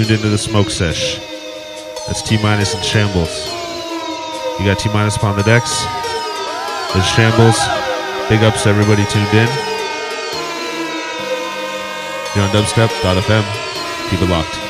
tuned into the smoke sesh. That's T minus and shambles. You got T minus upon the decks. There's shambles. Big ups to everybody tuned in. You're on dubstep.fm. Keep it locked.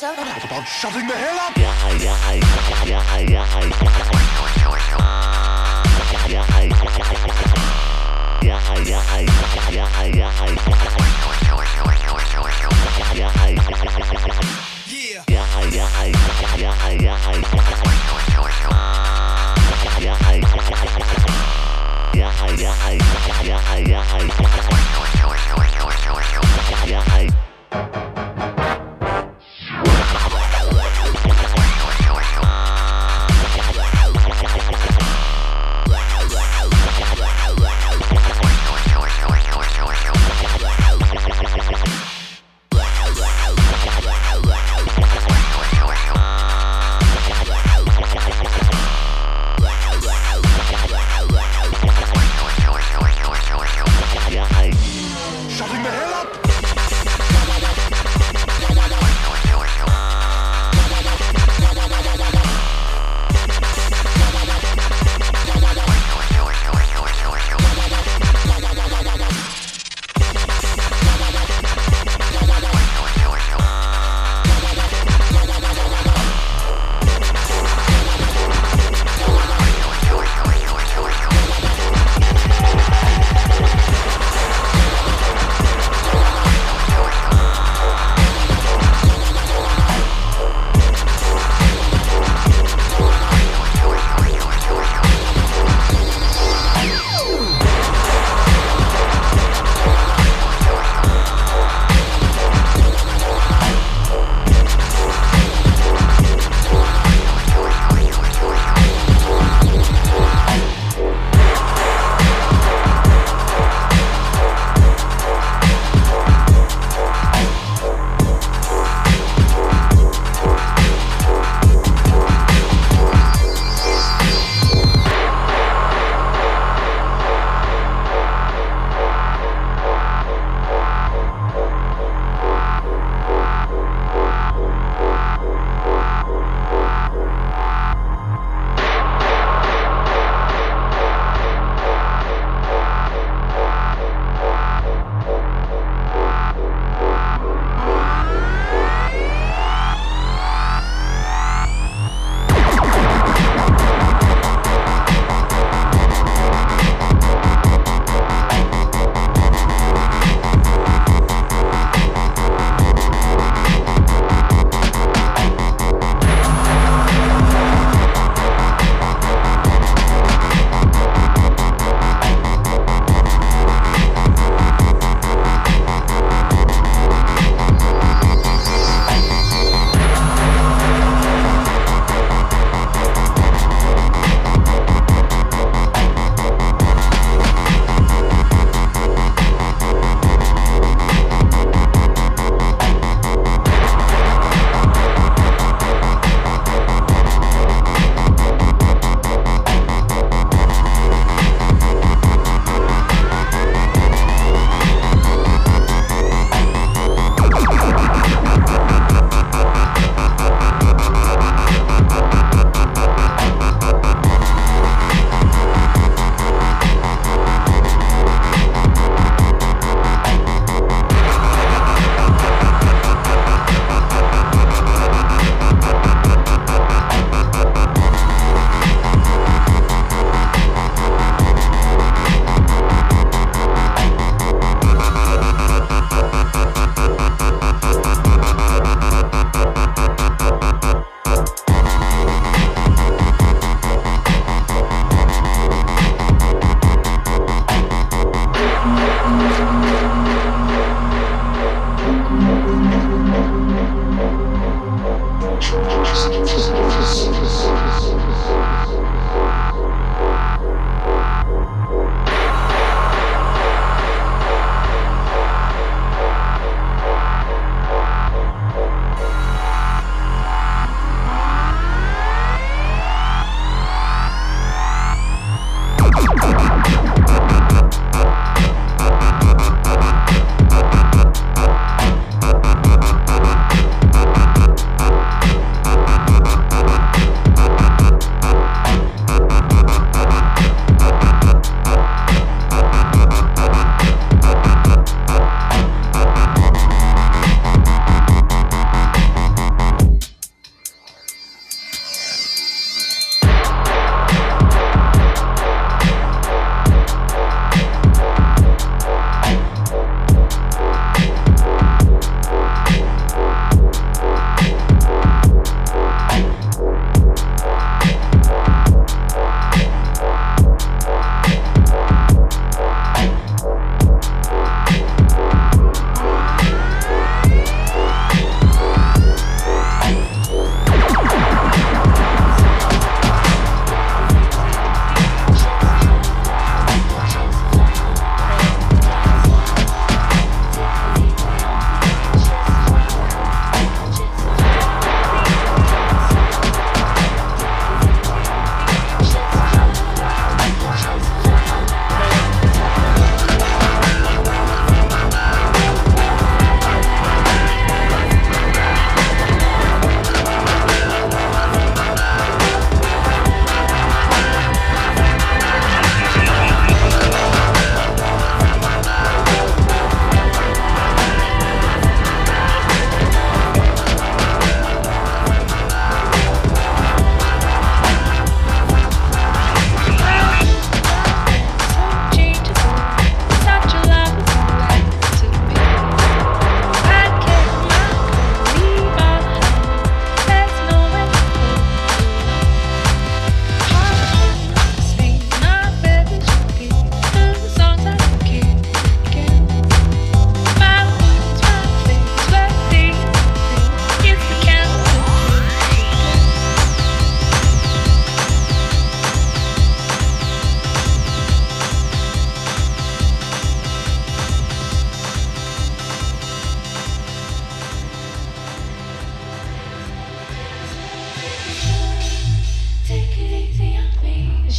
What about shutting the hell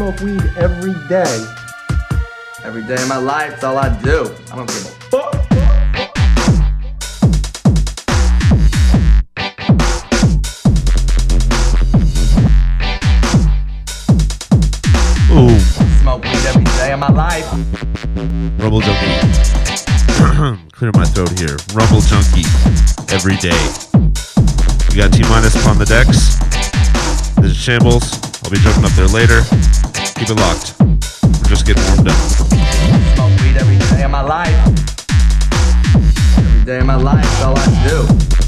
smoke weed every day. Every day of my life, it's all I do. I don't give a fuck. Ooh, Smoke weed every day of my life. Rumble Junkie. Clear my throat here. Rumble Junkie. Every day. We got T minus upon the decks. This is Shambles. I'll be jumping up there later. Keep it locked. We're just getting warmed up. Smoke weed every day of my life. Every day of my life, all I do.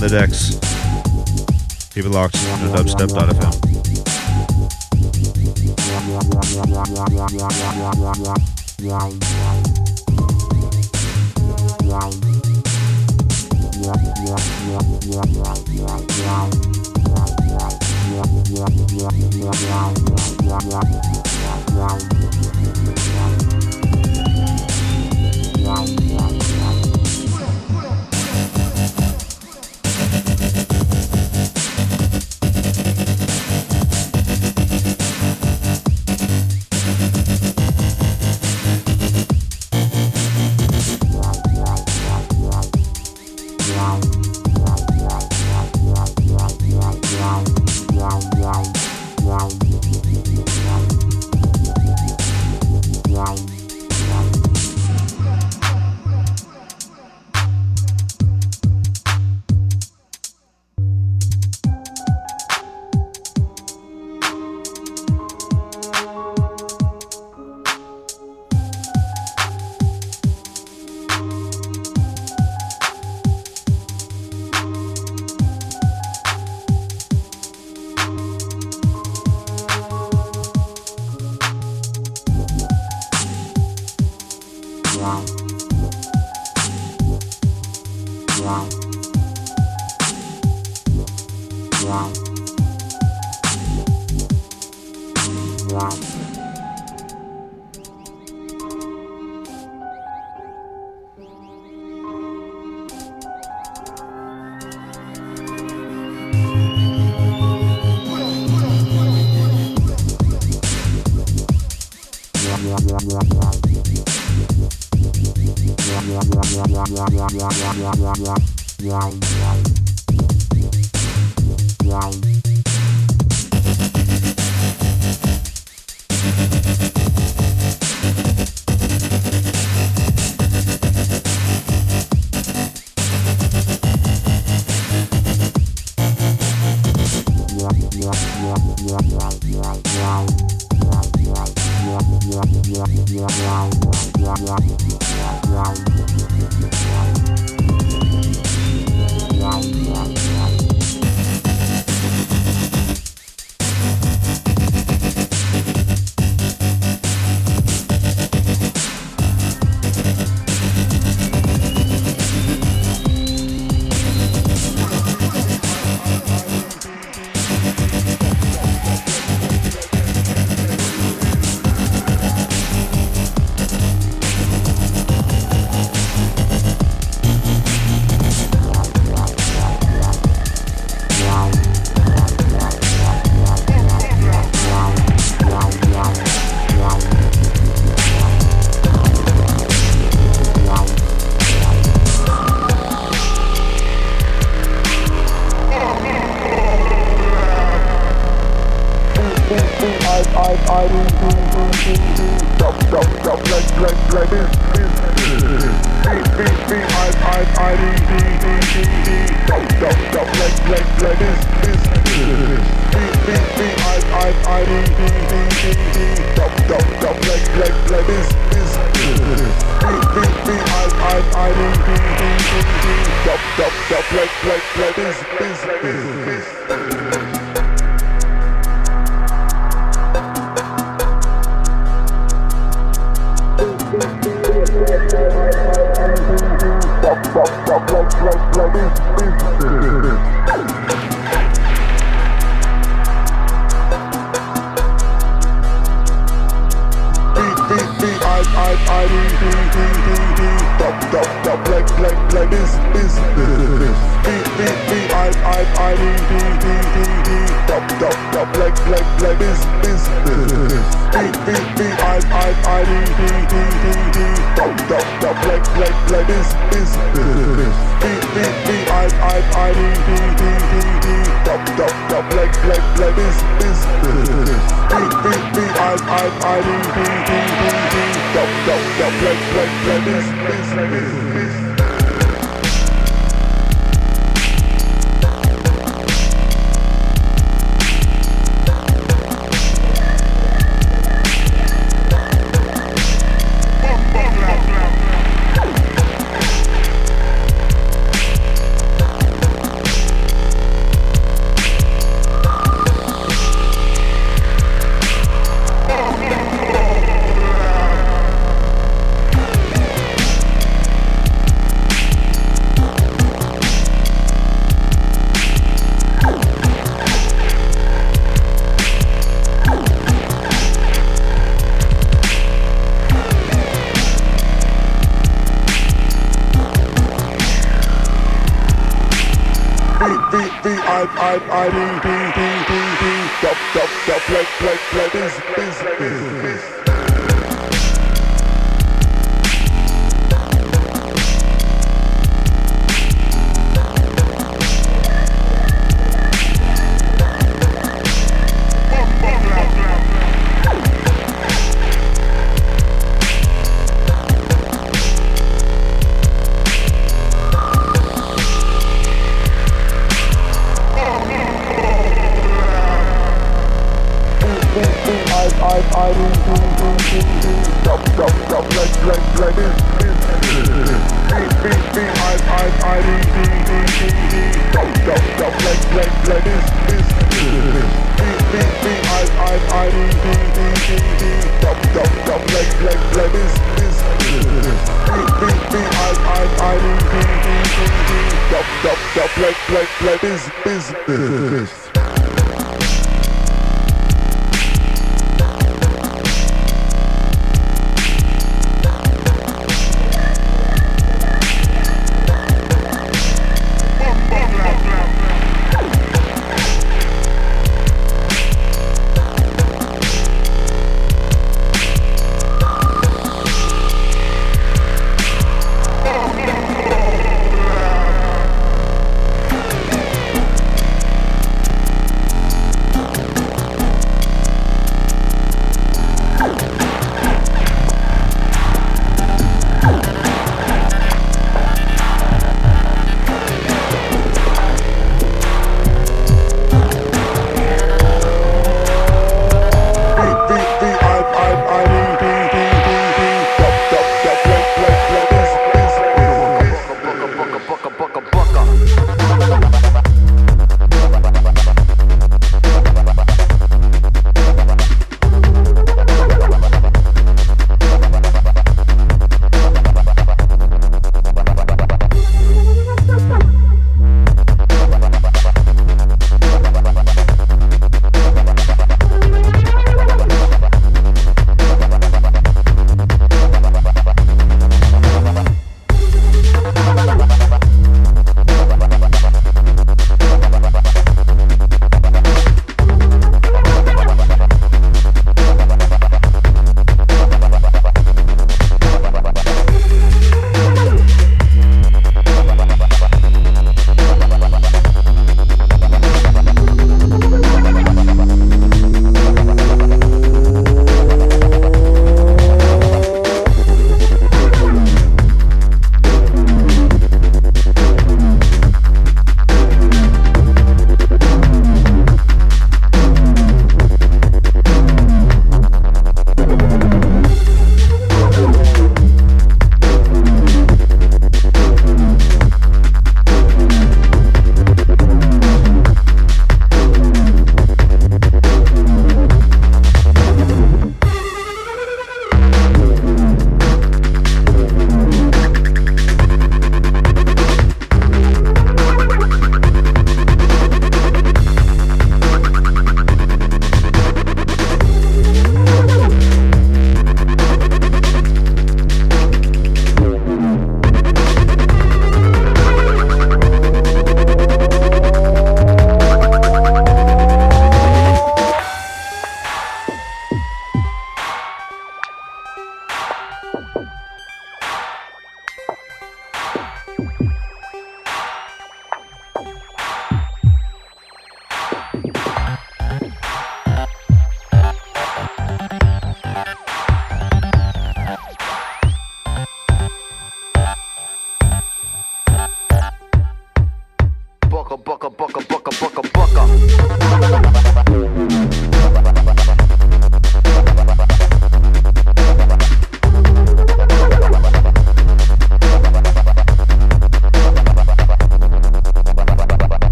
The decks. Keep it locked on dubstep.fm. stop, stop, like, like, like this, this, this, beat, beat, beat, I, I, I, D, D, D, D, D, stop, stop, stop, like, like, like this, this, beat, beat, beat, I, I, I, D, D, D, D, D, stop, stop, stop, like, like, like this, this, beat, beat, beat, I, I, I, D, D, D, D, D, stop, stop, stop, like, like, like this, this, this.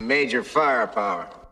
Major firepower.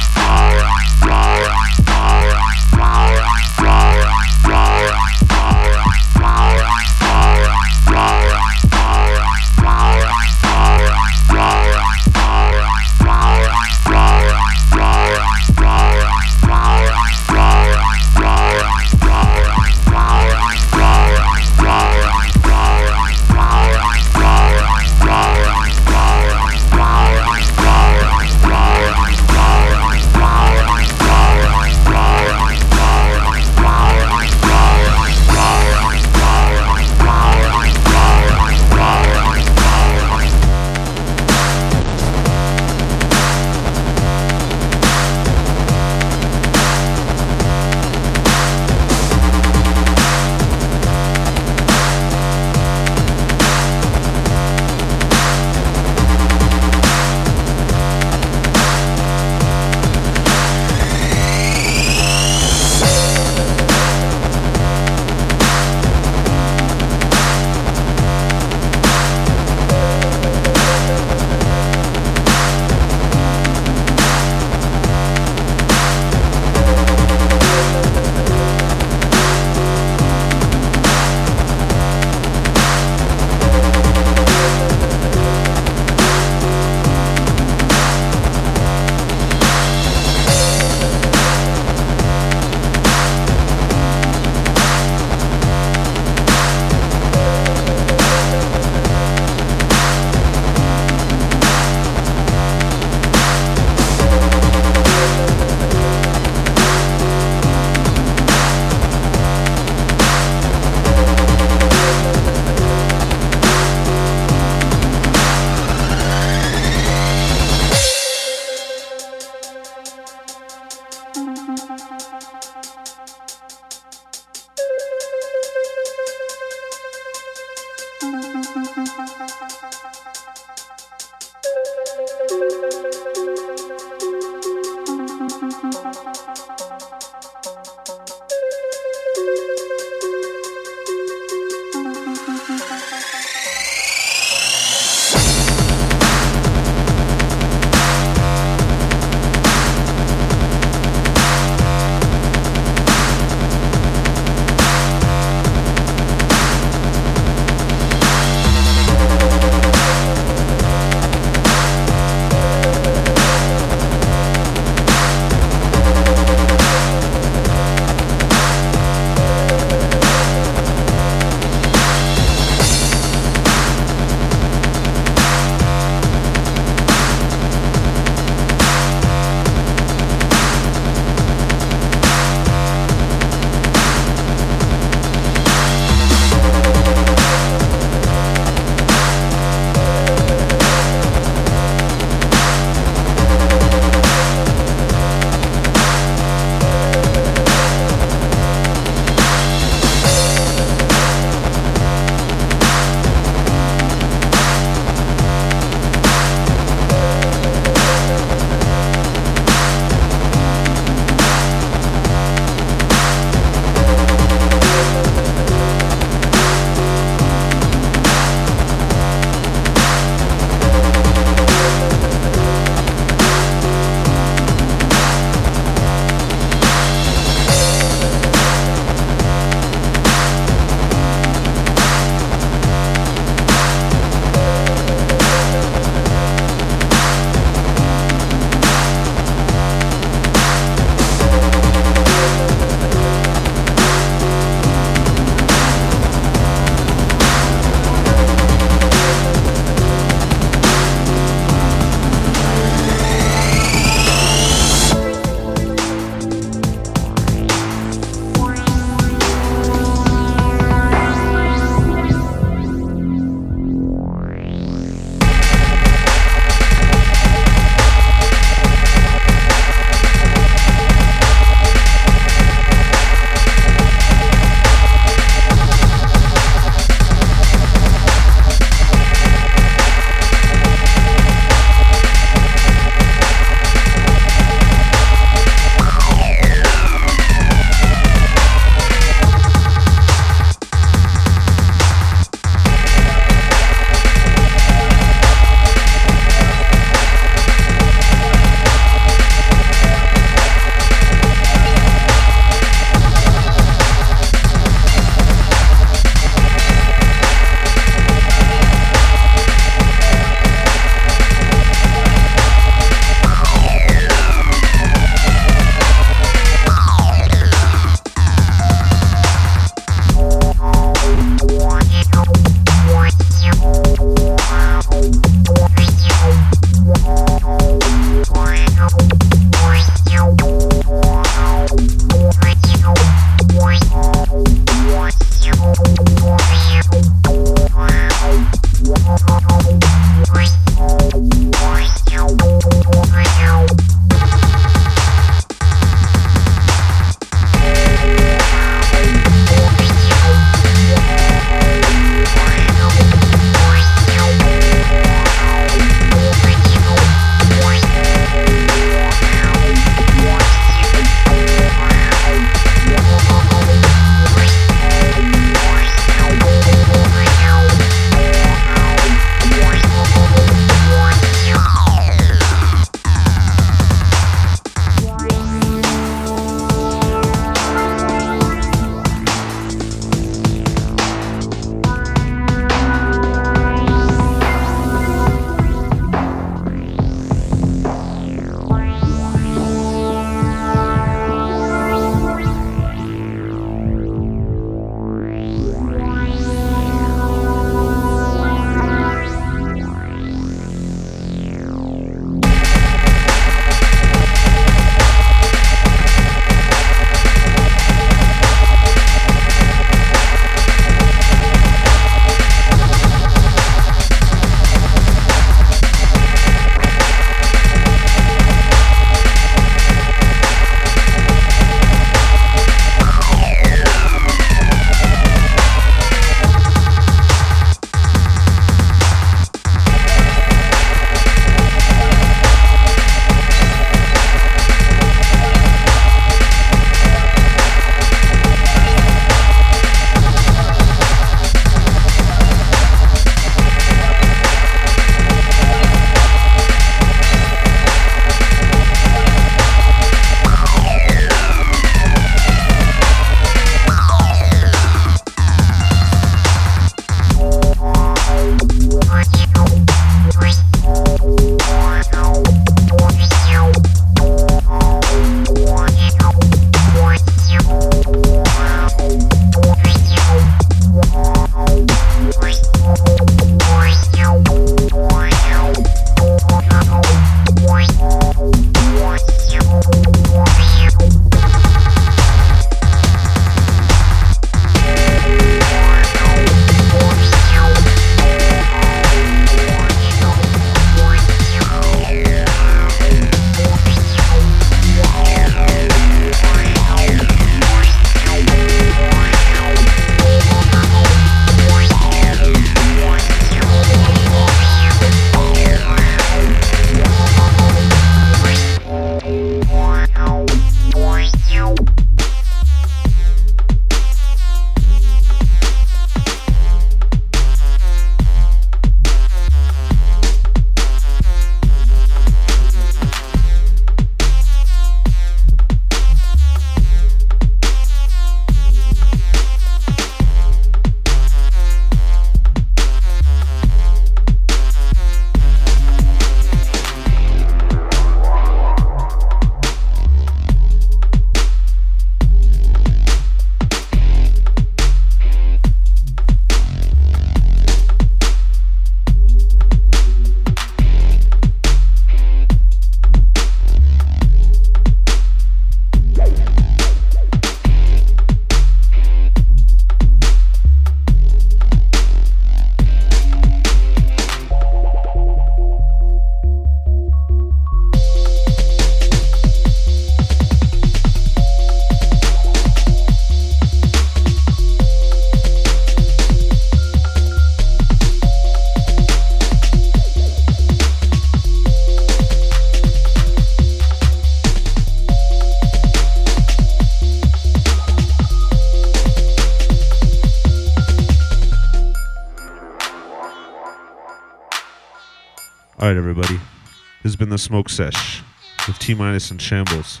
The Smoke Sesh with T Minus and Shambles.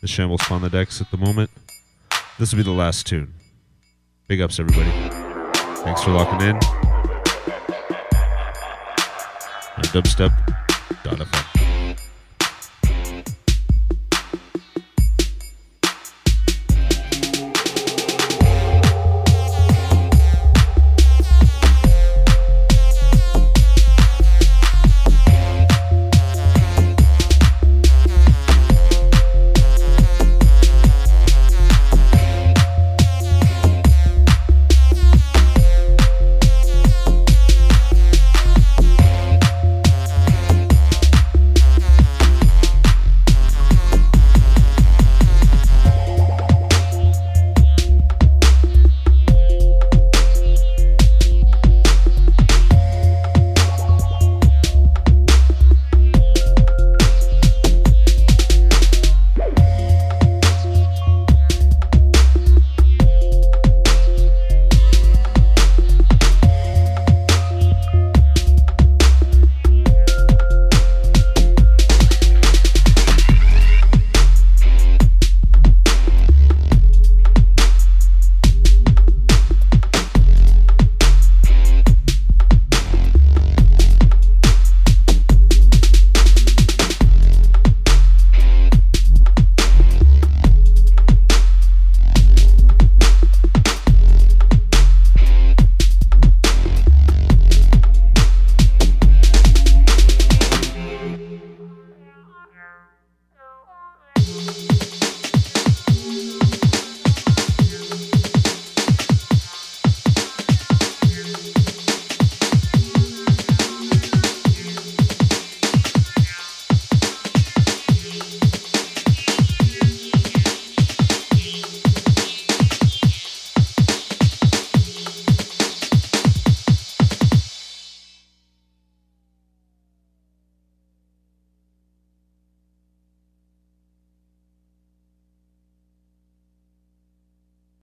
The Shambles on the decks at the moment. This will be the last tune. Big ups, everybody. Thanks for locking in on dubstep.fm.